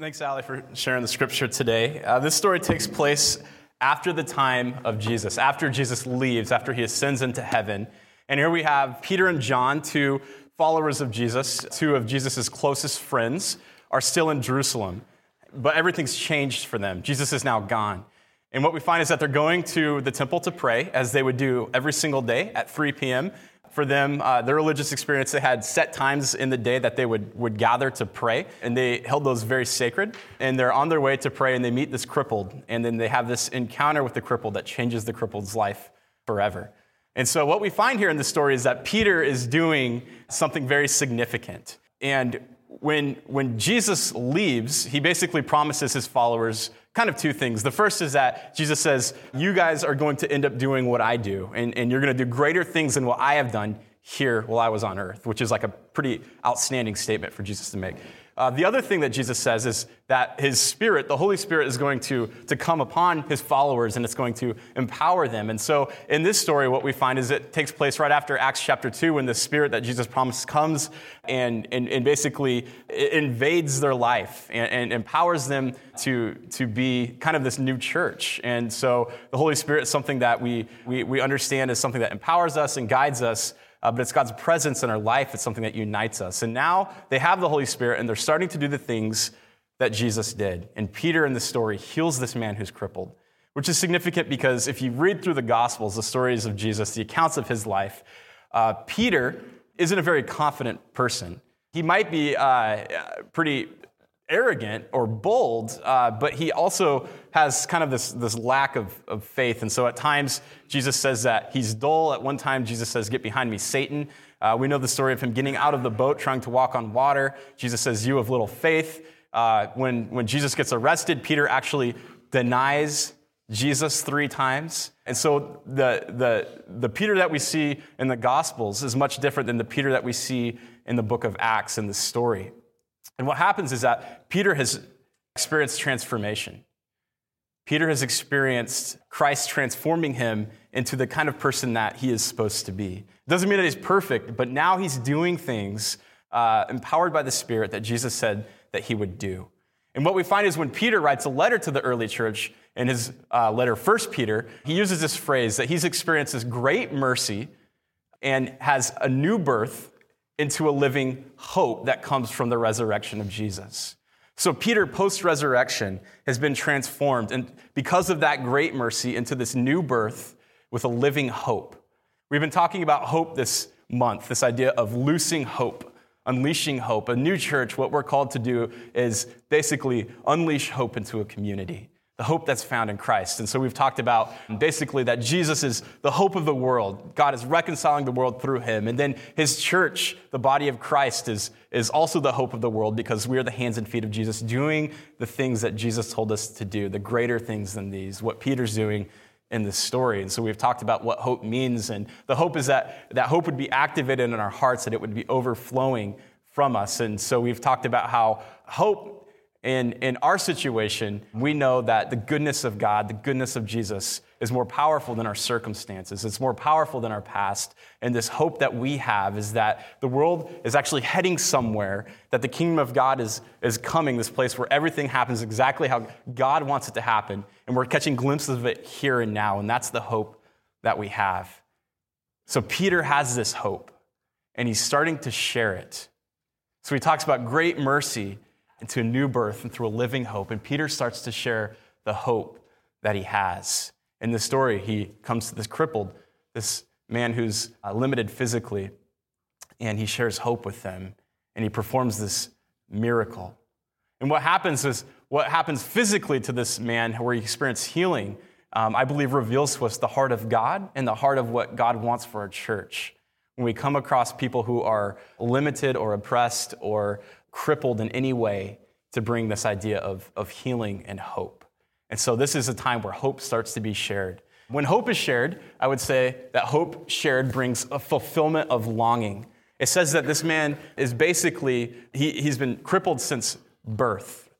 Thanks, Allie, for sharing the scripture today. Uh, this story takes place after the time of Jesus, after Jesus leaves, after he ascends into heaven. And here we have Peter and John, two followers of Jesus, two of Jesus' closest friends, are still in Jerusalem. But everything's changed for them. Jesus is now gone. And what we find is that they're going to the temple to pray, as they would do every single day at 3 p.m. For them, uh, their religious experience, they had set times in the day that they would, would gather to pray, and they held those very sacred. And they're on their way to pray, and they meet this crippled, and then they have this encounter with the crippled that changes the crippled's life forever. And so, what we find here in the story is that Peter is doing something very significant. And when, when Jesus leaves, he basically promises his followers kind of two things. The first is that Jesus says, You guys are going to end up doing what I do, and, and you're going to do greater things than what I have done here while I was on earth, which is like a pretty outstanding statement for Jesus to make. Uh, the other thing that Jesus says is that his spirit, the Holy Spirit, is going to, to come upon his followers and it's going to empower them. And so in this story, what we find is it takes place right after Acts chapter 2 when the spirit that Jesus promised comes and, and, and basically invades their life and, and empowers them to, to be kind of this new church. And so the Holy Spirit is something that we, we, we understand as something that empowers us and guides us uh, but it's God's presence in our life. It's something that unites us. And now they have the Holy Spirit and they're starting to do the things that Jesus did. And Peter in the story heals this man who's crippled, which is significant because if you read through the Gospels, the stories of Jesus, the accounts of his life, uh, Peter isn't a very confident person. He might be uh, pretty arrogant or bold, uh, but he also has kind of this, this lack of, of faith. And so at times, Jesus says that he's dull. At one time, Jesus says, Get behind me, Satan. Uh, we know the story of him getting out of the boat, trying to walk on water. Jesus says, You have little faith. Uh, when, when Jesus gets arrested, Peter actually denies Jesus three times. And so the, the, the Peter that we see in the Gospels is much different than the Peter that we see in the book of Acts in this story. And what happens is that Peter has experienced transformation. Peter has experienced Christ transforming him into the kind of person that he is supposed to be. It doesn't mean that he's perfect, but now he's doing things uh, empowered by the Spirit that Jesus said that he would do. And what we find is when Peter writes a letter to the early church, in his uh, letter, First Peter, he uses this phrase that he's experienced this great mercy and has a new birth into a living hope that comes from the resurrection of Jesus. So, Peter, post resurrection, has been transformed, and because of that great mercy, into this new birth with a living hope. We've been talking about hope this month, this idea of loosing hope, unleashing hope. A new church, what we're called to do is basically unleash hope into a community the hope that's found in Christ. And so we've talked about basically that Jesus is the hope of the world. God is reconciling the world through him. And then his church, the body of Christ, is, is also the hope of the world because we are the hands and feet of Jesus, doing the things that Jesus told us to do, the greater things than these, what Peter's doing in this story. And so we've talked about what hope means. And the hope is that that hope would be activated in our hearts, that it would be overflowing from us. And so we've talked about how hope in, in our situation, we know that the goodness of God, the goodness of Jesus, is more powerful than our circumstances. It's more powerful than our past. And this hope that we have is that the world is actually heading somewhere, that the kingdom of God is, is coming, this place where everything happens exactly how God wants it to happen. And we're catching glimpses of it here and now. And that's the hope that we have. So Peter has this hope, and he's starting to share it. So he talks about great mercy into a new birth and through a living hope. And Peter starts to share the hope that he has. In the story, he comes to this crippled, this man who's uh, limited physically, and he shares hope with them, and he performs this miracle. And what happens is, what happens physically to this man, where he experiences healing, um, I believe reveals to us the heart of God and the heart of what God wants for our church. When we come across people who are limited or oppressed or crippled in any way to bring this idea of, of healing and hope. And so this is a time where hope starts to be shared. When hope is shared, I would say that hope shared brings a fulfillment of longing. It says that this man is basically, he, he's been crippled since birth.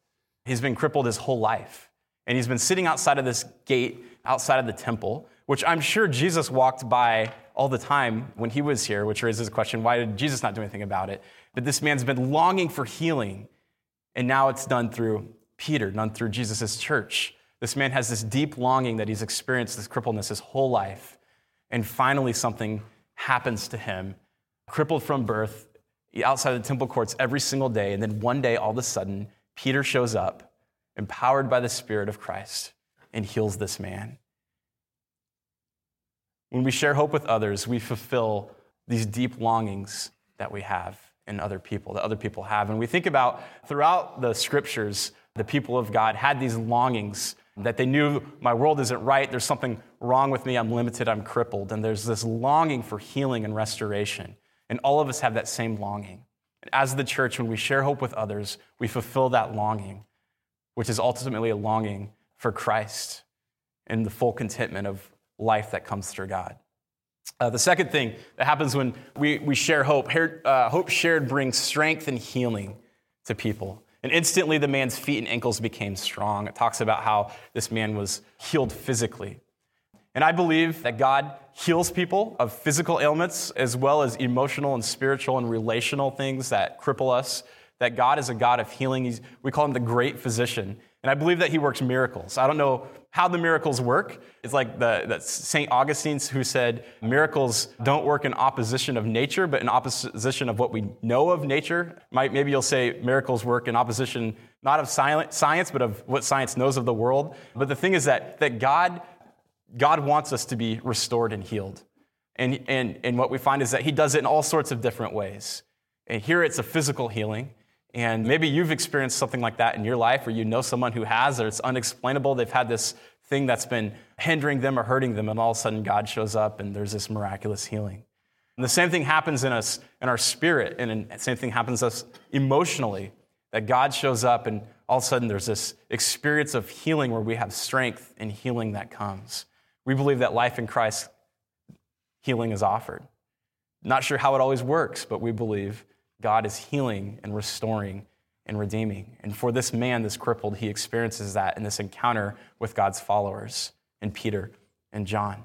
He's been crippled his whole life. And he's been sitting outside of this gate, outside of the temple, which I'm sure Jesus walked by all the time when he was here, which raises the question why did Jesus not do anything about it? But this man's been longing for healing. And now it's done through Peter, done through Jesus' church. This man has this deep longing that he's experienced this crippledness his whole life. And finally, something happens to him, crippled from birth, outside the temple courts every single day. And then one day, all of a sudden, Peter shows up, empowered by the Spirit of Christ, and heals this man. When we share hope with others, we fulfill these deep longings that we have in other people, that other people have. And we think about throughout the scriptures, the people of God had these longings that they knew my world isn't right, there's something wrong with me, I'm limited, I'm crippled. And there's this longing for healing and restoration. And all of us have that same longing. And as the church, when we share hope with others, we fulfill that longing, which is ultimately a longing for Christ and the full contentment of life that comes through God. Uh, the second thing that happens when we, we share hope, uh, hope shared brings strength and healing to people. And instantly the man's feet and ankles became strong. It talks about how this man was healed physically. And I believe that God heals people of physical ailments as well as emotional and spiritual and relational things that cripple us. That God is a God of healing. He's, we call him the great physician. And I believe that he works miracles. I don't know how the miracles work. It's like the, St. Augustine who said miracles don't work in opposition of nature, but in opposition of what we know of nature. Maybe you'll say miracles work in opposition not of science, but of what science knows of the world. But the thing is that, that God, God wants us to be restored and healed. And, and, and what we find is that he does it in all sorts of different ways. And here it's a physical healing. And maybe you've experienced something like that in your life, or you know someone who has, or it's unexplainable. They've had this thing that's been hindering them or hurting them, and all of a sudden God shows up and there's this miraculous healing. And the same thing happens in us in our spirit, and the same thing happens to us emotionally. That God shows up, and all of a sudden there's this experience of healing where we have strength and healing that comes. We believe that life in Christ, healing is offered. Not sure how it always works, but we believe God is healing and restoring and redeeming. And for this man, this crippled, he experiences that in this encounter with God's followers and Peter and John.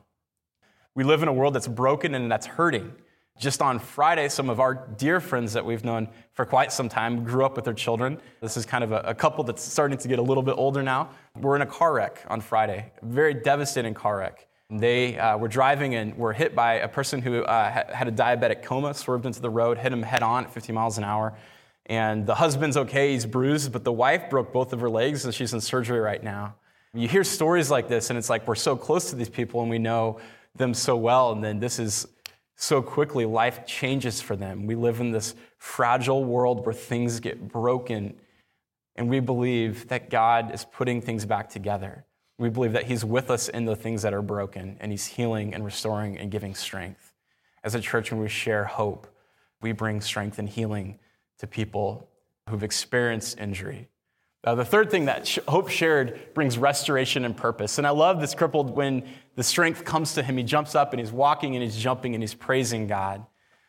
We live in a world that's broken and that's hurting. Just on Friday, some of our dear friends that we've known for quite some time grew up with their children. This is kind of a, a couple that's starting to get a little bit older now. We're in a car wreck on Friday, a very devastating car wreck. They uh, were driving and were hit by a person who uh, had a diabetic coma, swerved into the road, hit him head on at 50 miles an hour. And the husband's okay, he's bruised, but the wife broke both of her legs and she's in surgery right now. You hear stories like this, and it's like we're so close to these people and we know them so well, and then this is so quickly, life changes for them. We live in this fragile world where things get broken, and we believe that God is putting things back together. We believe that He's with us in the things that are broken, and He's healing and restoring and giving strength. As a church, when we share hope, we bring strength and healing to people who've experienced injury. The third thing that hope shared brings restoration and purpose. And I love this crippled when the strength comes to him, he jumps up and he's walking and he's jumping and he's praising God.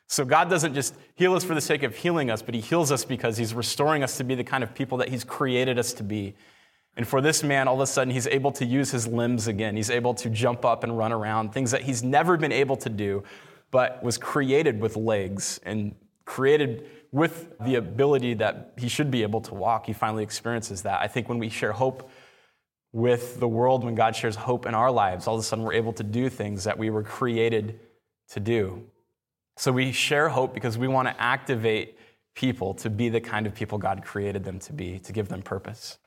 So God doesn't just heal us for the sake of healing us, but he heals us because he's restoring us to be the kind of people that he's created us to be. And for this man, all of a sudden, he's able to use his limbs again. He's able to jump up and run around, things that he's never been able to do, but was created with legs and created with the ability that he should be able to walk. He finally experiences that. I think when we share hope with the world, when God shares hope in our lives, all of a sudden we're able to do things that we were created to do. So we share hope because we want to activate people to be the kind of people God created them to be, to give them purpose.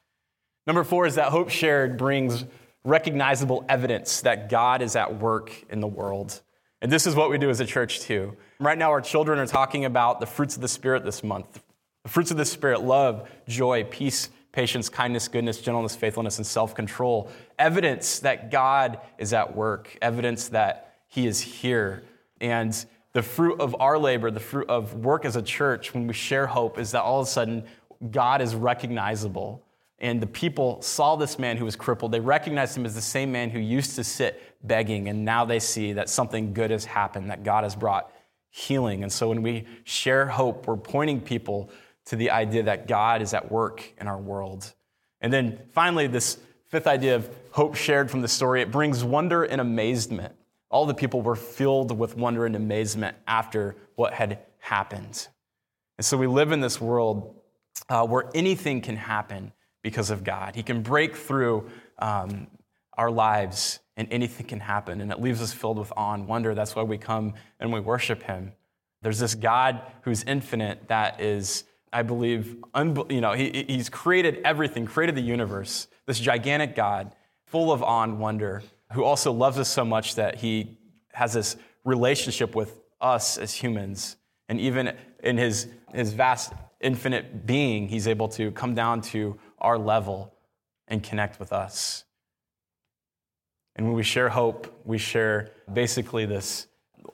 Number four is that hope shared brings recognizable evidence that God is at work in the world. And this is what we do as a church, too. Right now, our children are talking about the fruits of the Spirit this month. The fruits of the Spirit love, joy, peace, patience, kindness, goodness, gentleness, faithfulness, and self control. Evidence that God is at work, evidence that He is here. And the fruit of our labor, the fruit of work as a church, when we share hope, is that all of a sudden God is recognizable and the people saw this man who was crippled. They recognized him as the same man who used to sit begging, and now they see that something good has happened, that God has brought healing. And so when we share hope, we're pointing people to the idea that God is at work in our world. And then finally, this fifth idea of hope shared from the story, it brings wonder and amazement. All the people were filled with wonder and amazement after what had happened. And so we live in this world uh, where anything can happen because of God. He can break through um, our lives and anything can happen. And it leaves us filled with awe and wonder. That's why we come and we worship Him. There's this God who's infinite that is, I believe, you know, he, He's created everything, created the universe, this gigantic God full of awe and wonder, who also loves us so much that He has this relationship with us as humans. And even in His, his vast, infinite being, He's able to come down to our level and connect with us. And when we share hope, we share basically this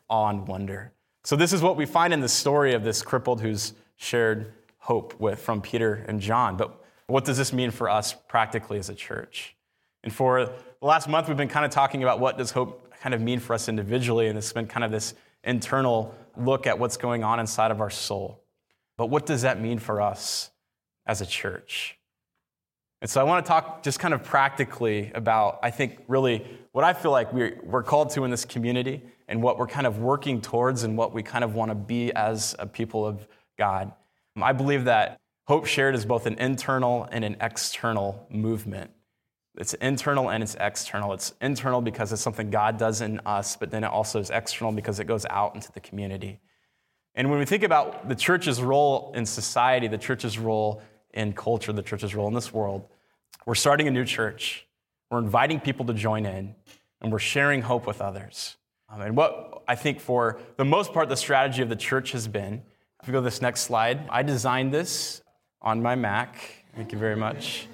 awe and wonder. So, this is what we find in the story of this crippled who's shared hope with from Peter and John. But what does this mean for us practically as a church? And for the last month, we've been kind of talking about what does hope kind of mean for us individually, and it's been kind of this internal look at what's going on inside of our soul. But what does that mean for us as a church? And so I want to talk just kind of practically about, I think, really what I feel like we're, we're called to in this community and what we're kind of working towards and what we kind of want to be as a people of God. I believe that Hope Shared is both an internal and an external movement. It's internal and it's external. It's internal because it's something God does in us, but then it also is external because it goes out into the community. And when we think about the church's role in society, the church's role in culture, the church's role in this world. We're starting a new church. We're inviting people to join in, and we're sharing hope with others. Um, and what I think, for the most part, the strategy of the church has been if you go to this next slide, I designed this on my Mac. Thank you very much.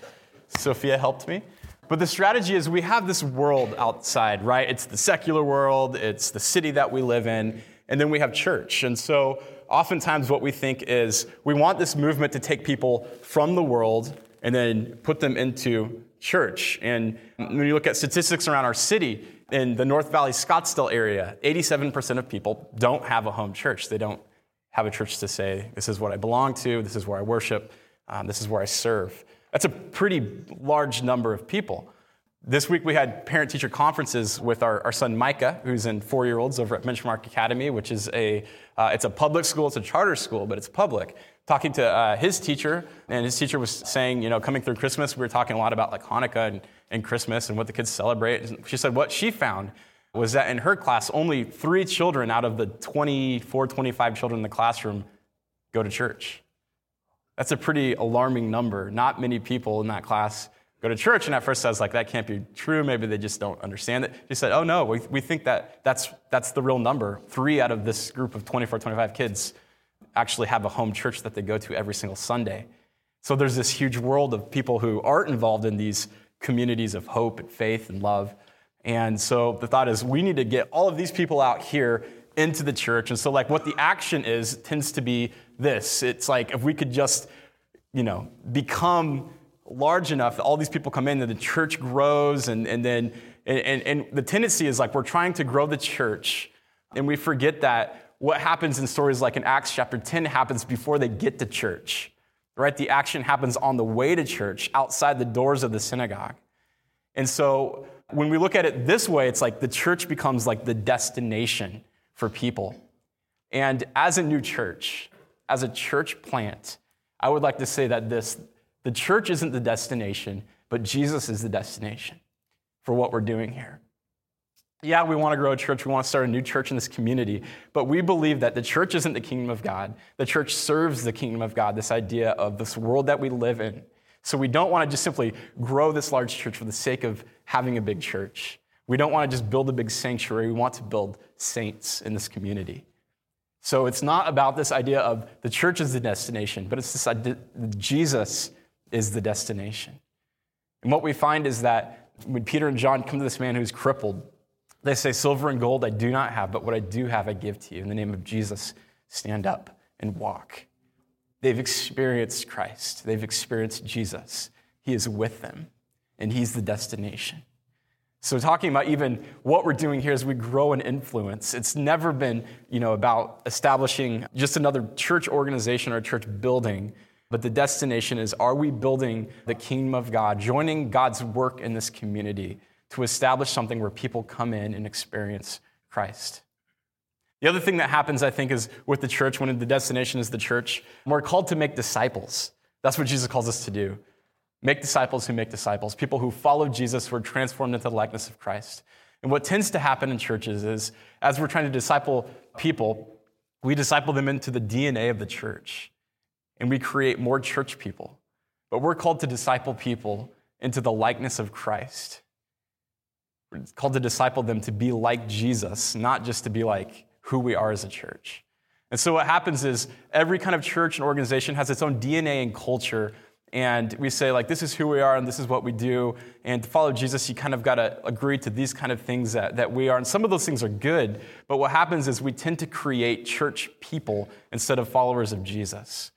Sophia helped me. But the strategy is we have this world outside, right? It's the secular world, it's the city that we live in, and then we have church. And so oftentimes what we think is we want this movement to take people from the world and then put them into church. And when you look at statistics around our city, in the North Valley Scottsdale area, 87% of people don't have a home church. They don't have a church to say, this is what I belong to, this is where I worship, um, this is where I serve. That's a pretty large number of people. This week we had parent teacher conferences with our, our son Micah, who's in four year olds over at Benchmark Academy, which is a, uh, it's a public school, it's a charter school, but it's public. Talking to uh, his teacher, and his teacher was saying, you know, coming through Christmas, we were talking a lot about like Hanukkah and, and Christmas and what the kids celebrate. And she said what she found was that in her class, only three children out of the 24, 25 children in the classroom go to church. That's a pretty alarming number. Not many people in that class go to church. And at first I was like, that can't be true. Maybe they just don't understand it. She said, oh no, we, we think that that's, that's the real number. Three out of this group of 24, 25 kids actually have a home church that they go to every single Sunday. So there's this huge world of people who aren't involved in these communities of hope and faith and love. And so the thought is we need to get all of these people out here into the church. And so like what the action is tends to be this. It's like if we could just, you know, become large enough that all these people come in and the church grows and, and then and, and the tendency is like we're trying to grow the church and we forget that what happens in stories like in acts chapter 10 happens before they get to church right? The action happens on the way to church outside the doors of the synagogue. And so when we look at it this way it's like the church becomes like the destination for people. And as a new church as a church plant i would like to say that this the church isn't the destination, but Jesus is the destination for what we're doing here. Yeah, we want to grow a church. We want to start a new church in this community. But we believe that the church isn't the kingdom of God. The church serves the kingdom of God, this idea of this world that we live in. So we don't want to just simply grow this large church for the sake of having a big church. We don't want to just build a big sanctuary. We want to build saints in this community. So it's not about this idea of the church is the destination, but it's this idea Jesus is the destination. And what we find is that when Peter and John come to this man who's crippled, they say, Silver and gold I do not have, but what I do have I give to you. In the name of Jesus, stand up and walk. They've experienced Christ, they've experienced Jesus. He is with them, and He's the destination. So, talking about even what we're doing here as we grow in influence, it's never been you know, about establishing just another church organization or church building. But the destination is are we building the kingdom of God, joining God's work in this community to establish something where people come in and experience Christ? The other thing that happens, I think, is with the church, when the destination is the church, we're called to make disciples. That's what Jesus calls us to do. Make disciples who make disciples, people who follow Jesus, who are transformed into the likeness of Christ. And what tends to happen in churches is, as we're trying to disciple people, we disciple them into the DNA of the church, and we create more church people. But we're called to disciple people into the likeness of Christ. We're called to disciple them to be like Jesus, not just to be like who we are as a church. And so what happens is every kind of church and organization has its own DNA and culture. And we say, like, this is who we are and this is what we do. And to follow Jesus, you kind of got to agree to these kind of things that, that we are. And some of those things are good. But what happens is we tend to create church people instead of followers of Jesus.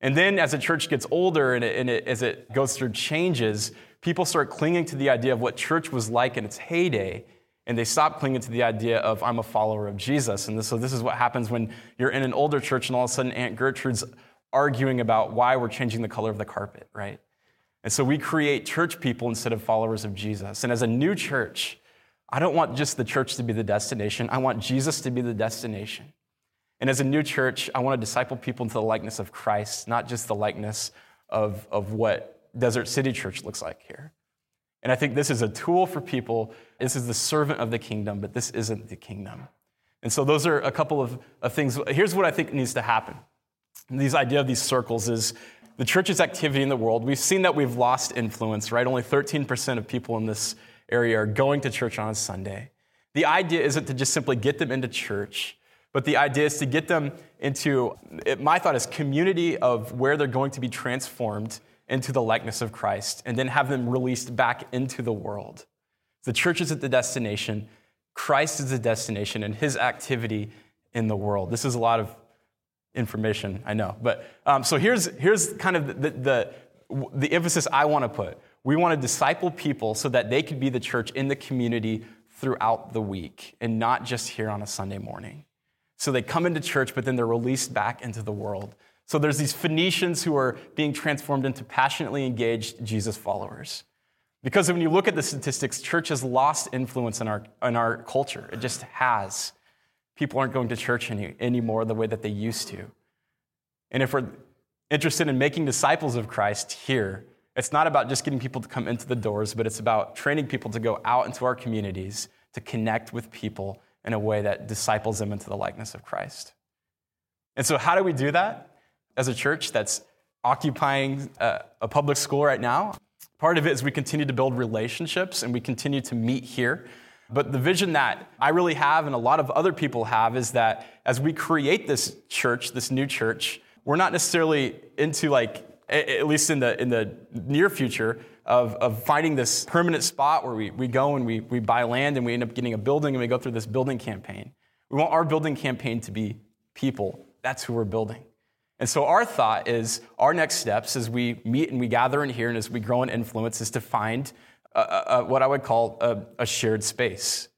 And then as a church gets older and, it, and it, as it goes through changes, people start clinging to the idea of what church was like in its heyday and they stop clinging to the idea of I'm a follower of Jesus. And this, so this is what happens when you're in an older church and all of a sudden Aunt Gertrude's arguing about why we're changing the color of the carpet, right? And so we create church people instead of followers of Jesus. And as a new church, I don't want just the church to be the destination. I want Jesus to be the destination. And as a new church, I want to disciple people into the likeness of Christ, not just the likeness of, of what Desert City Church looks like here. And I think this is a tool for people. This is the servant of the kingdom, but this isn't the kingdom. And so those are a couple of, of things. Here's what I think needs to happen. These idea of these circles is the church's activity in the world. We've seen that we've lost influence, right? Only 13% of people in this area are going to church on Sunday. The idea isn't to just simply get them into church, but the idea is to get them into, my thought is, community of where they're going to be transformed into the likeness of Christ and then have them released back into the world. The church is at the destination, Christ is the destination, and his activity in the world. This is a lot of information, I know. But um, so here's, here's kind of the, the, the emphasis I want to put. We want to disciple people so that they could be the church in the community throughout the week and not just here on a Sunday morning. So they come into church, but then they're released back into the world. So there's these Phoenicians who are being transformed into passionately engaged Jesus followers. Because when you look at the statistics, church has lost influence in our, in our culture. It just has. People aren't going to church any, anymore the way that they used to. And if we're interested in making disciples of Christ here, it's not about just getting people to come into the doors, but it's about training people to go out into our communities to connect with people in a way that disciples them into the likeness of Christ. And so, how do we do that? as a church that's occupying a, a public school right now. Part of it is we continue to build relationships and we continue to meet here. But the vision that I really have and a lot of other people have is that as we create this church, this new church, we're not necessarily into like, at least in the, in the near future, of, of finding this permanent spot where we, we go and we, we buy land and we end up getting a building and we go through this building campaign. We want our building campaign to be people. That's who we're building. And so our thought is our next steps as we meet and we gather in here and as we grow in influence is to find a, a, what I would call a, a shared space,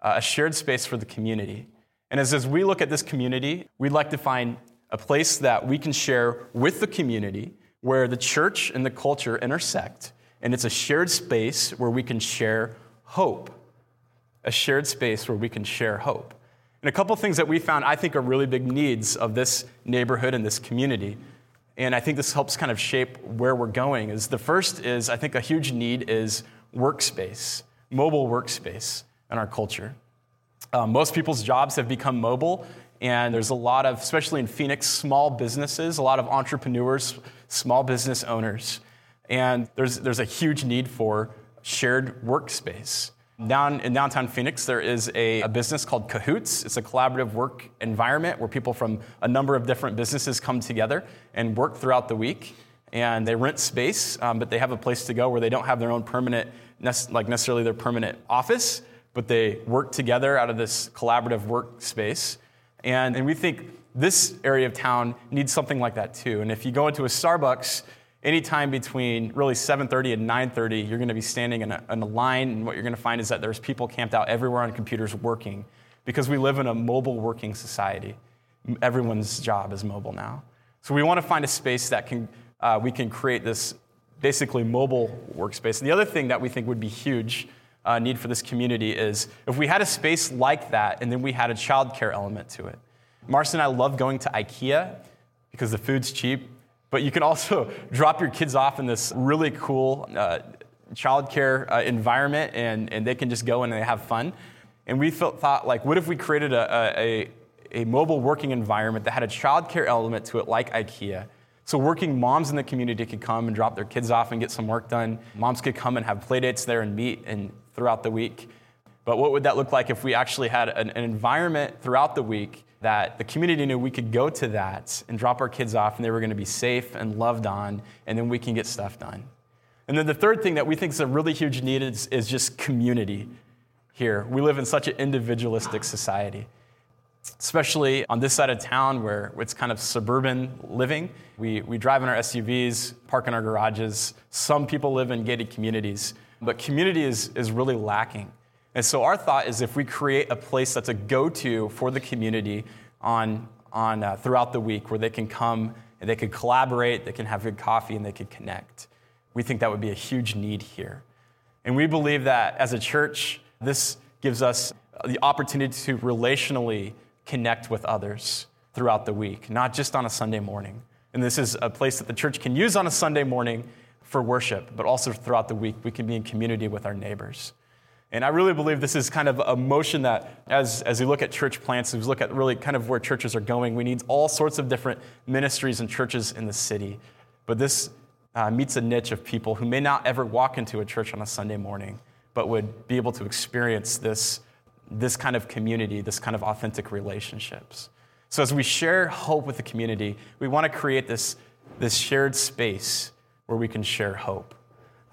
a shared space for the community. And as, as we look at this community, we'd like to find a place that we can share with the community where the church and the culture intersect. And it's a shared space where we can share hope. A shared space where we can share hope. And a couple things that we found I think are really big needs of this neighborhood and this community. And I think this helps kind of shape where we're going. Is the first is I think a huge need is workspace, mobile workspace in our culture. Um, most people's jobs have become mobile, and there's a lot of, especially in Phoenix, small businesses, a lot of entrepreneurs, small business owners. And there's, there's a huge need for shared workspace. Down in downtown Phoenix, there is a, a, business called Cahoots. It's a collaborative work environment where people from a number of different businesses come together and work throughout the week. And they rent space, um, but they have a place to go where they don't have their own permanent, like necessarily their permanent office, but they work together out of this collaborative workspace. And, and we think this area of town needs something like that too. And if you go into a Starbucks, anytime between really 7.30 and 9.30 you're going to be standing in a, in a, line and what you're going to find is that there's people camped out everywhere on computers working because we live in a mobile working society. Everyone's job is mobile now. So we want to find a space that can uh, we can create this basically mobile workspace. And the other thing that we think would be huge uh, need for this community is if we had a space like that and then we had a childcare element to it marcy and i love going to ikea because the food's cheap But you can also drop your kids off in this really cool uh, childcare uh, environment and, and they can just go and they have fun. And we felt, thought, like, what if we created a, a, a mobile working environment that had a childcare element to it, like IKEA? So, working moms in the community could come and drop their kids off and get some work done. Moms could come and have play dates there and meet and throughout the week. But what would that look like if we actually had an, an environment throughout the week that the community knew we could go to that and drop our kids off and they were going to be safe and loved on, and then we can get stuff done? And then the third thing that we think is a really huge need is, is just community here. We live in such an individualistic society, especially on this side of town where it's kind of suburban living. We, we drive in our SUVs, park in our garages. Some people live in gated communities, but community is, is really lacking. And so our thought is if we create a place that's a go-to for the community on, on, uh, throughout the week where they can come and they can collaborate, they can have good coffee, and they can connect. We think that would be a huge need here. And we believe that as a church, this gives us the opportunity to relationally connect with others throughout the week, not just on a Sunday morning. And this is a place that the church can use on a Sunday morning for worship, but also throughout the week, we can be in community with our neighbors. And I really believe this is kind of a motion that, as, as we look at church plants, as we look at really kind of where churches are going, we need all sorts of different ministries and churches in the city. But this uh, meets a niche of people who may not ever walk into a church on a Sunday morning, but would be able to experience this, this kind of community, this kind of authentic relationships. So, as we share hope with the community, we want to create this, this shared space where we can share hope.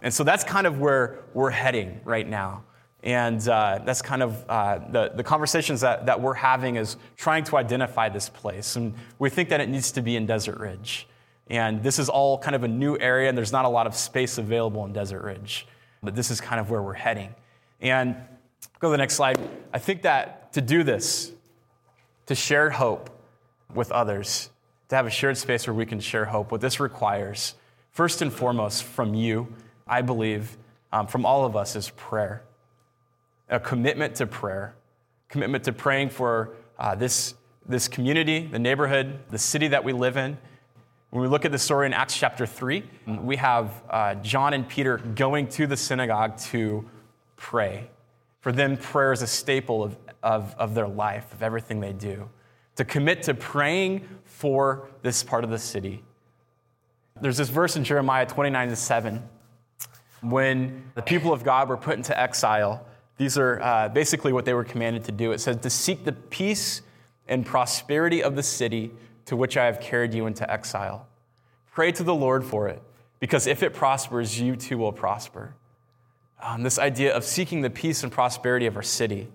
And so that's kind of where we're heading right now. And uh, that's kind of uh, the, the conversations that, that we're having is trying to identify this place. And we think that it needs to be in Desert Ridge. And this is all kind of a new area, and there's not a lot of space available in Desert Ridge. But this is kind of where we're heading. And go to the next slide. I think that to do this, to share hope with others, to have a shared space where we can share hope, what this requires, first and foremost, from you, I believe, um, from all of us, is prayer. A commitment to prayer, commitment to praying for uh, this, this community, the neighborhood, the city that we live in, when we look at the story in Acts chapter 3, we have uh, John and Peter going to the synagogue to pray. For them, prayer is a staple of, of, of their life, of everything they do. To commit to praying for this part of the city. There's this verse in Jeremiah 29 to 7 when the people of God were put into exile. These are uh, basically what they were commanded to do. It says, to seek the peace and prosperity of the city to which I have carried you into exile. Pray to the Lord for it, because if it prospers, you too will prosper. Um, this idea of seeking the peace and prosperity of our city.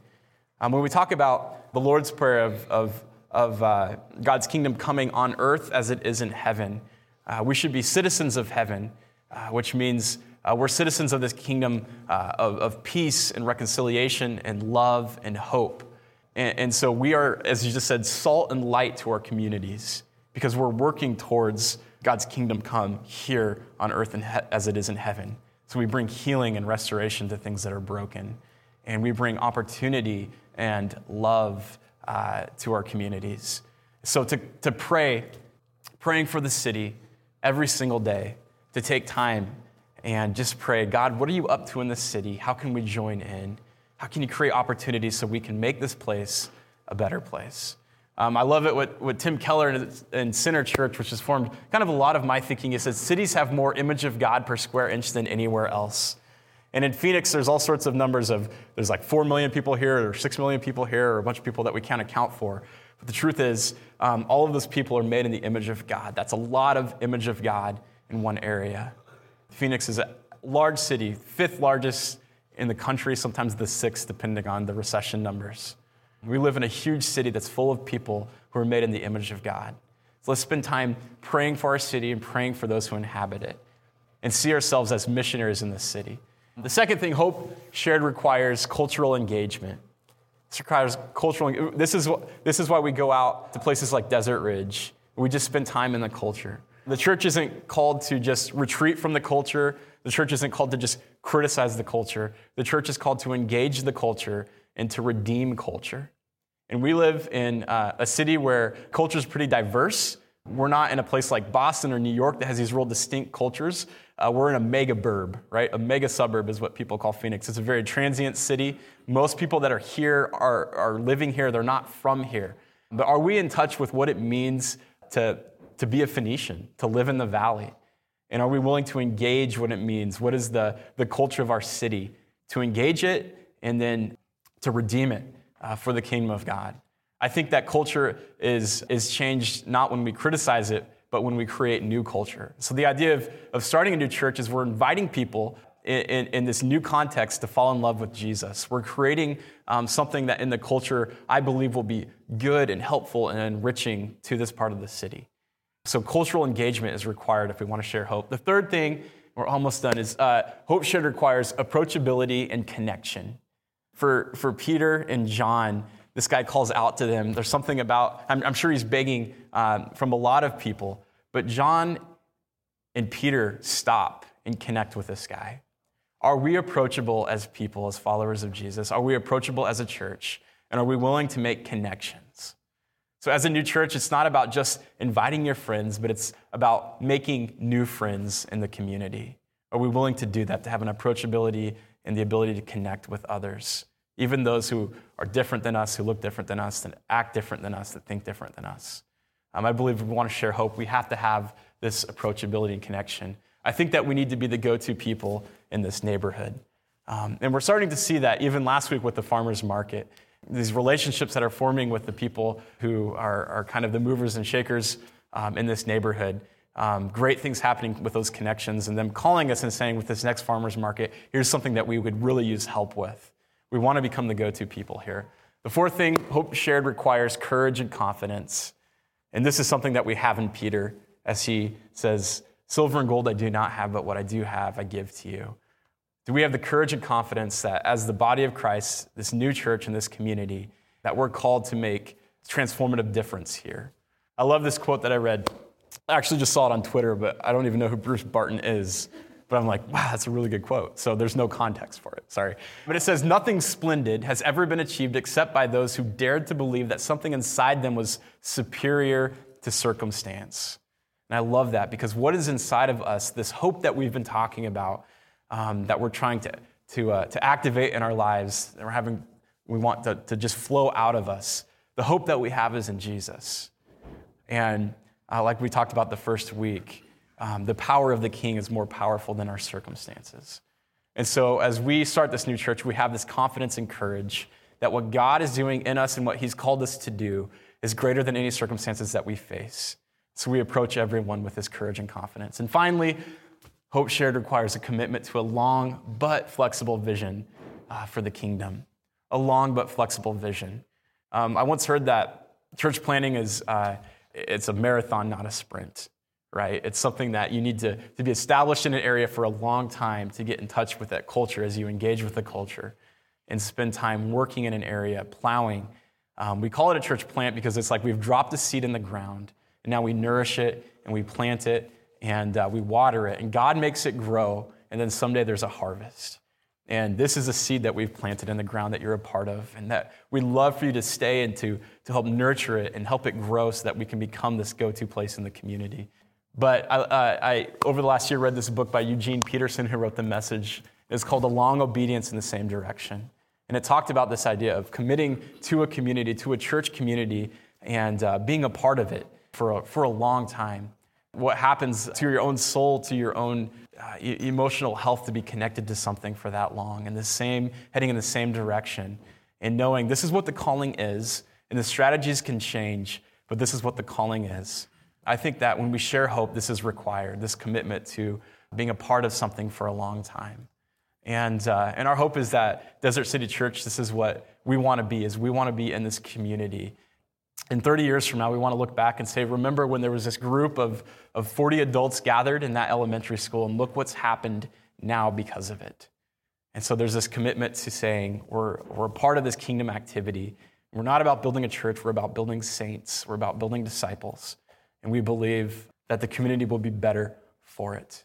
Um, when we talk about the Lord's Prayer of, of, of uh, God's kingdom coming on earth as it is in heaven, uh, we should be citizens of heaven, uh, which means uh, we're citizens of this kingdom uh, of, of peace and reconciliation and love and hope. And, and so we are, as you just said, salt and light to our communities because we're working towards God's kingdom come here on earth as it is in heaven. So we bring healing and restoration to things that are broken. And we bring opportunity and love uh, to our communities. So to, to pray, praying for the city every single day, to take time and just pray, God, what are you up to in this city? How can we join in? How can you create opportunities so we can make this place a better place? Um, I love it what, what Tim Keller in Center Church, which has formed kind of a lot of my thinking, is that cities have more image of God per square inch than anywhere else. And in Phoenix, there's all sorts of numbers of there's like 4 million people here, or 6 million people here, or a bunch of people that we can't account for. But the truth is, um, all of those people are made in the image of God. That's a lot of image of God in one area. Phoenix is a large city, fifth largest in the country, sometimes the sixth, depending on the recession numbers. We live in a huge city that's full of people who are made in the image of God. So let's spend time praying for our city and praying for those who inhabit it and see ourselves as missionaries in this city. The second thing, hope shared requires cultural engagement. This requires cultural. This is, this is why we go out to places like Desert Ridge. We just spend time in the culture. The church isn't called to just retreat from the culture. The church isn't called to just criticize the culture. The church is called to engage the culture and to redeem culture. And we live in uh, a city where culture is pretty diverse, We're not in a place like Boston or New York that has these real distinct cultures. Uh, we're in a mega burb, right? A mega suburb is what people call Phoenix. It's a very transient city. Most people that are here are, are living here, they're not from here. But are we in touch with what it means to, to be a Phoenician, to live in the valley? And are we willing to engage what it means? What is the, the culture of our city? To engage it and then to redeem it uh, for the kingdom of God. I think that culture is, is changed not when we criticize it, but when we create new culture. So the idea of, of starting a new church is we're inviting people in, in, in this new context to fall in love with Jesus. We're creating um, something that in the culture I believe will be good and helpful and enriching to this part of the city. So cultural engagement is required if we want to share hope. The third thing, we're almost done, is uh, hope shared requires approachability and connection. For, for Peter and John, this guy calls out to them. There's something about, I'm, I'm sure he's begging um, from a lot of people, but John and Peter stop and connect with this guy. Are we approachable as people, as followers of Jesus? Are we approachable as a church? And are we willing to make connections? So, as a new church, it's not about just inviting your friends, but it's about making new friends in the community. Are we willing to do that, to have an approachability and the ability to connect with others? even those who are different than us, who look different than us, that act different than us, that think different than us. Um, I believe we want to share hope, we have to have this approachability and connection. I think that we need to be the go to people in this neighborhood. Um, and we're starting to see that even last week with the farmers market. These relationships that are forming with the people who are, are kind of the movers and shakers um, in this neighborhood. Um, great things happening with those connections, and them calling us and saying, with this next farmers market, here's something that we would really use help with. We want to become the go to people here. The fourth thing, hope shared requires courage and confidence. And this is something that we have in Peter as he says, Silver and gold I do not have, but what I do have, I give to you. Do we have the courage and confidence that as the body of Christ, this new church and this community, that we're called to make transformative difference here? I love this quote that I read. I actually just saw it on Twitter, but I don't even know who Bruce Barton is. But I'm like, wow, that's a really good quote. So there's no context for it. Sorry. But it says, Nothing splendid has ever been achieved except by those who dared to believe that something inside them was superior to circumstance. And I love that because what is inside of us, this hope that we've been talking about, um, that we're trying to, to, uh, to activate in our lives, that we're having, we want to, to just flow out of us, the hope that we have is in Jesus. And uh, like we talked about the first week, um, the power of the king is more powerful than our circumstances. And so, as we start this new church, we have this confidence and courage that what God is doing in us and what He's called us to do is greater than any circumstances that we face. So, we approach everyone with this courage and confidence. And finally, hope shared requires a commitment to a long but flexible vision uh, for the kingdom. A long but flexible vision. Um, I once heard that church planting is uh, it's a marathon, not a sprint right? It's something that you need to, to be established in an area for a long time to get in touch with that culture as you engage with the culture and spend time working in an area, plowing. Um, we call it a church plant because it's like we've dropped a seed in the ground and now we nourish it and we plant it and uh, we water it and God makes it grow and then someday there's a harvest. And this is a seed that we've planted in the ground that you're a part of, and that we'd love for you to stay and to, to help nurture it and help it grow so that we can become this go to place in the community. But I, I, over the last year, read this book by Eugene Peterson, who wrote the message. It's called A Long Obedience in the Same Direction. And it talked about this idea of committing to a community, to a church community, and uh, being a part of it for a, for a long time. What happens to your own soul, to your own uh, emotional health to be connected to something for that long, and the same, heading in the same direction, and knowing this is what the calling is, and the strategies can change, but this is what the calling is. I think that when we share hope, this is required, this commitment to being a part of something for a long time. And, uh, and our hope is that Desert City Church, this is what we want to be, is we want to be in this community. In 30 years from now, we want to look back and say, remember when there was this group of, of 40 adults gathered in that elementary school, and look what's happened now because of it. And so there's this commitment to saying we're, we're a part of this kingdom activity. We're not about building a church, we're about building saints, we're about building disciples and we believe that the community will be better for it.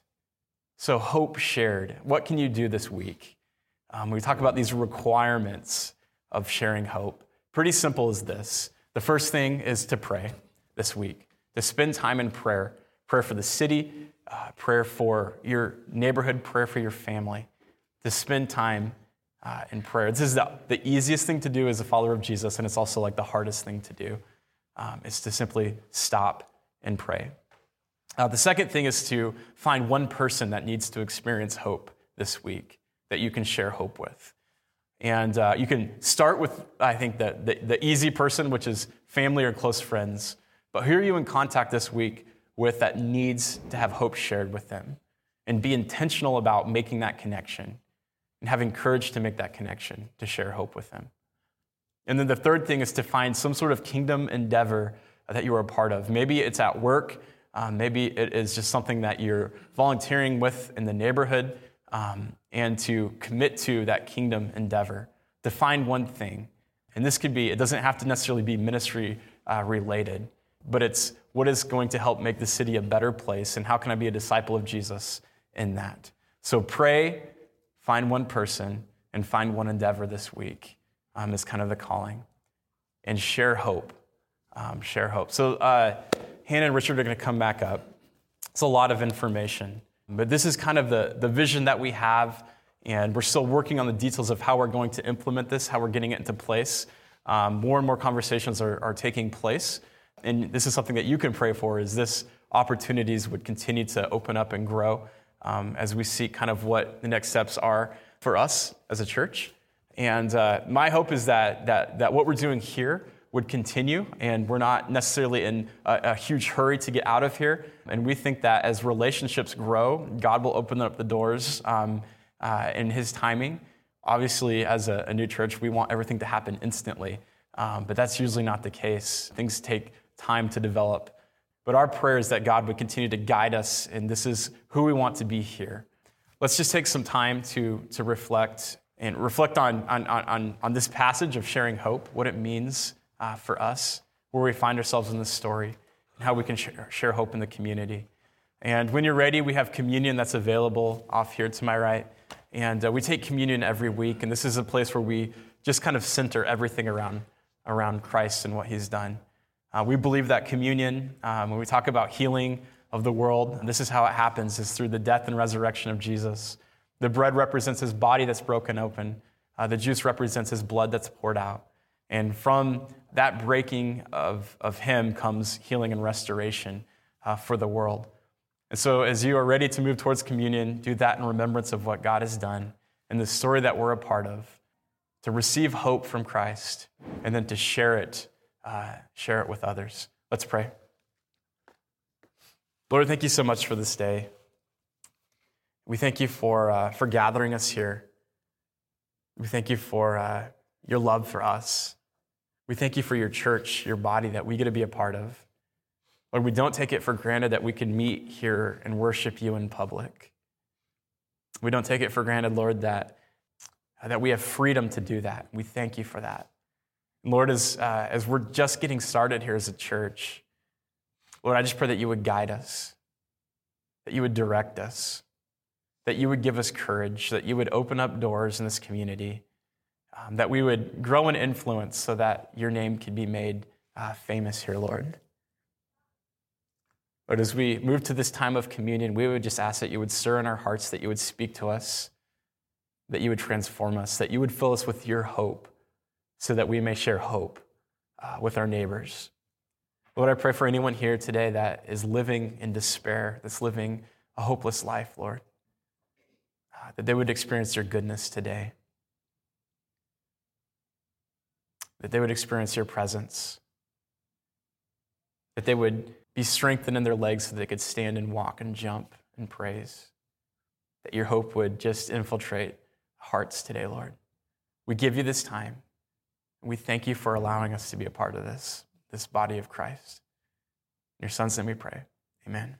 So, hope shared. What can you do this week? Um, we talk about these requirements of sharing hope. Pretty simple as this. The first thing is to pray this week, to spend time in prayer prayer for the city, uh, prayer for your neighborhood, prayer for your family, to spend time uh, in prayer. This is the, the easiest thing to do as a follower of Jesus, and it's also like the hardest thing to do, um, is to simply stop and pray. Uh, the second thing is to find one person that needs to experience hope this week that you can share hope with. And uh, you can start with, I think, the, the, the, easy person, which is family or close friends. But who are you in contact this week with that needs to have hope shared with them? And be intentional about making that connection and having courage to make that connection, to share hope with them. And then the third thing is to find some sort of kingdom endeavor that you are a part of. Maybe it's at work, um, maybe it is just something that you're volunteering with in the neighborhood, um, and to commit to that kingdom endeavor. To find one thing. And this could be, it doesn't have to necessarily be ministry uh, related, but it's what is going to help make the city a better place, and how can I be a disciple of Jesus in that? So pray, find one person, and find one endeavor this week um, is kind of the calling. And share hope. Um, share hope. So, uh, Hannah and Richard are going to come back up. It's a lot of information, but this is kind of the, the vision that we have, and we're still working on the details of how we're going to implement this, how we're getting it into place. Um, more and more conversations are, are taking place, and this is something that you can pray for, is this opportunities would continue to open up and grow um, as we see kind of what the next steps are for us as a church. And uh, my hope is that, that, that what we're doing here would continue, and we're not necessarily in a, a, huge hurry to get out of here. And we think that as relationships grow, God will open up the doors um, uh, in His timing. Obviously, as a, a, new church, we want everything to happen instantly, um, but that's usually not the case. Things take time to develop. But our prayer is that God would continue to guide us, and this is who we want to be here. Let's just take some time to, to reflect and reflect on, on, on, on this passage of sharing hope, what it means uh, for us, where we find ourselves in this story, and how we can share, share hope in the community. And when you're ready, we have communion that's available off here to my right. And uh, we take communion every week, and this is a place where we just kind of center everything around, around Christ and what he's done. Uh, we believe that communion, um, when we talk about healing of the world, this is how it happens, is through the death and resurrection of Jesus. The bread represents his body that's broken open. Uh, the juice represents his blood that's poured out. And from that breaking of, of Him comes healing and restoration uh, for the world. And so, as you are ready to move towards communion, do that in remembrance of what God has done and the story that we're a part of, to receive hope from Christ, and then to share it, uh, share it with others. Let's pray. Lord, thank you so much for this day. We thank you for, uh, for gathering us here. We thank you for uh, your love for us. We thank you for your church, your body that we get to be a part of. Lord, we don't take it for granted that we can meet here and worship you in public. We don't take it for granted, Lord, that, that we have freedom to do that. We thank you for that. Lord, as, uh, as we're just getting started here as a church, Lord, I just pray that you would guide us, that you would direct us, that you would give us courage, that you would open up doors in this community um, that we would grow in influence so that your name could be made uh, famous here, Lord. But as we move to this time of communion, we would just ask that you would stir in our hearts, that you would speak to us, that you would transform us, that you would fill us with your hope so that we may share hope uh, with our neighbors. Lord, I pray for anyone here today that is living in despair, that's living a hopeless life, Lord, uh, that they would experience your goodness today. That they would experience your presence, that they would be strengthened in their legs so they could stand and walk and jump and praise, that your hope would just infiltrate hearts today, Lord. We give you this time. We thank you for allowing us to be a part of this, this body of Christ. In your son's name we pray. Amen.